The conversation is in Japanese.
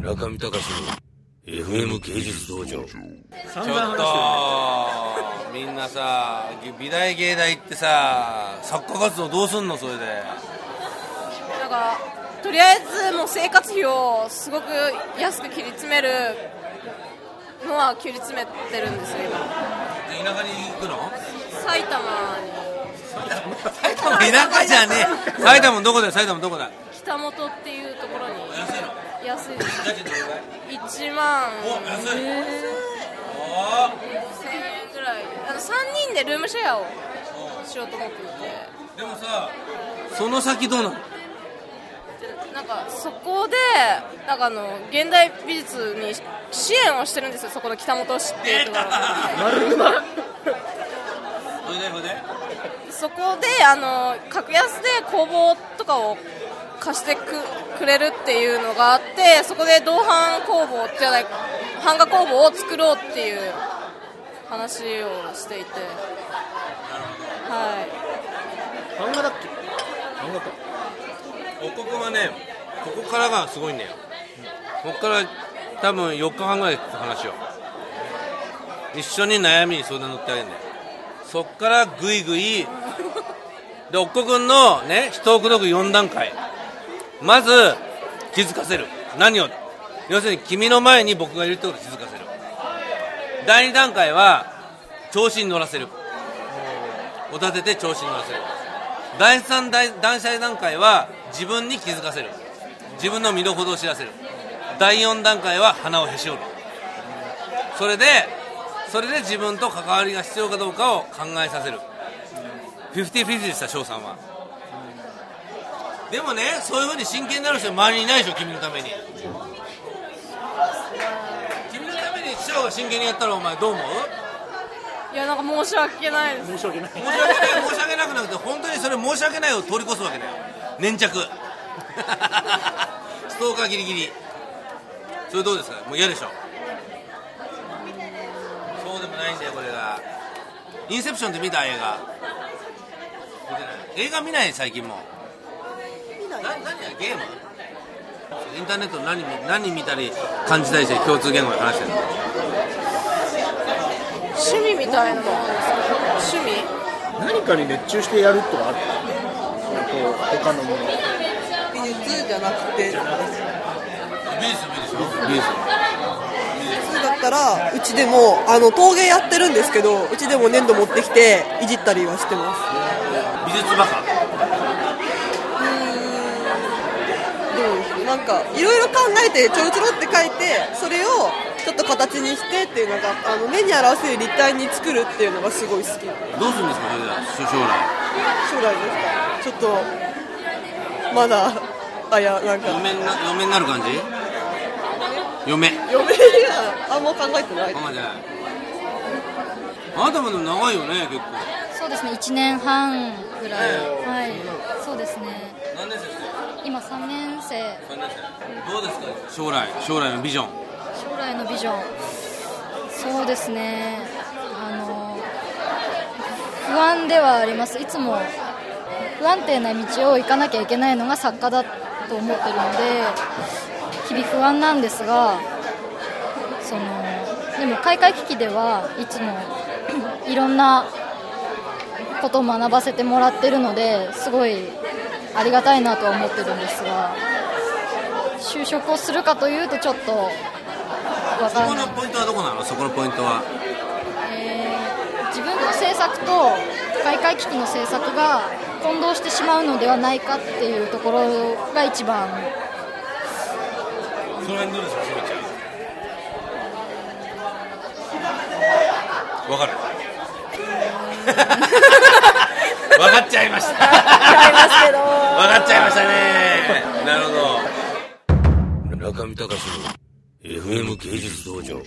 中見隆の FM 芸術道場。ちょっとみんなさ美大芸大行ってさ作家活動どうすんの？それで。なんかとりあえずもう生活費をすごく安く切り詰めるのは切り詰めてるんですよ今。田舎に行くの？埼玉に。埼玉田舎じゃねえ。埼玉どこだよ？埼玉どこだ？北本っていうところに安いです。家賃どれぐらい1万。お安い。1000円ぐらい。あの3人でルームシェアをしようと思っていて。でもさその先どうなの？なんかそこでなんかあの現代美術に支援をしてるんですよ。そこの北本市っていうところ丸沼？それでそれでそこであの格安で工房とかを貸してくくれるっていうのがあってそこで銅版工房じゃない版画工房を作ろうっていう話をしていて。はい。漫画だっけ？漫画か。おこくはねここからがすごいんだよ。ここから多分4日半ぐらいって話を。一緒に悩みに相談乗ってあげるんだよ。そっからぐいぐいでおっこくんのね人を口説く4段階まず気づかせる。何を？要するに君の前に僕がいるってことを気づかせる。第2段階は調子に乗らせる。おだてて調子に乗らせる。第3第第3段階は自分に気づかせる。自分の身の程を知らせる。第4段階は鼻をへし折る。それでそれで自分と関わりが必要かどうかを考えさせる。50-50でした翔さんは。でもねそういうふうに真剣になる人周りにいないでしょ君のために。君のために翔が真剣にやったらお前どう思う？いやなんか申し訳ないです。申し訳ない申し訳ない申し訳なくなくて本当にそれ申し訳ないを通り越すわけだよ。粘着。ストーカーギリギリ。それどうですか？もう嫌でしょ。そうでもないんだよこれが。インセプションって見た？映画。見てない。映画見ない最近も。な何やゲーム？インターネット何見何見たり感じたりして共通言語で話してるの？趣味みたいな。趣味？何かに熱中してやるとかある？なんか他のもの。美術じゃなくて。美術美術美術。美術だったらうちでもあの陶芸やってるんですけどうちでも粘土持ってきていじったりはしてます。美術バカなんかいろいろ考えてちょろちょろって書いてそれをちょっと形にしてっていうのがあの目に表せる立体に作るっていうのがすごい好き。どうするんですかそれじゃあ将来将来ですか？ちょっとまだあいやなんか。嫁にな嫁になる感じ？嫁嫁にはあんま考えてない。ママじゃない。あなたもでも長いよね結構。そうですね。1年半ぐらい、はい。そうですね。何年生ですか？今3年生。三年生。どうですか？将来将来のビジョン。将来のビジョン。そうですね。あの不安ではあります。いつも不安定な道を行かなきゃいけないのが作家だと思ってるので日々不安なんですがそのでも開会危機ではいつも いろんなことを学ばせてもらってるのですごいありがたいなとは思ってるんですが就職をするかというとちょっとわそからない。このポイントはどこなの？そこのポイントは。えー自分の制作と開会危機の制作が混同してしまうのではないかっていうところが一番。その辺どうですかしみちゃんわかる。わかっちゃいました。違いますけど。わかっちゃいましたね。なるほど。中見隆の FM 芸術道場。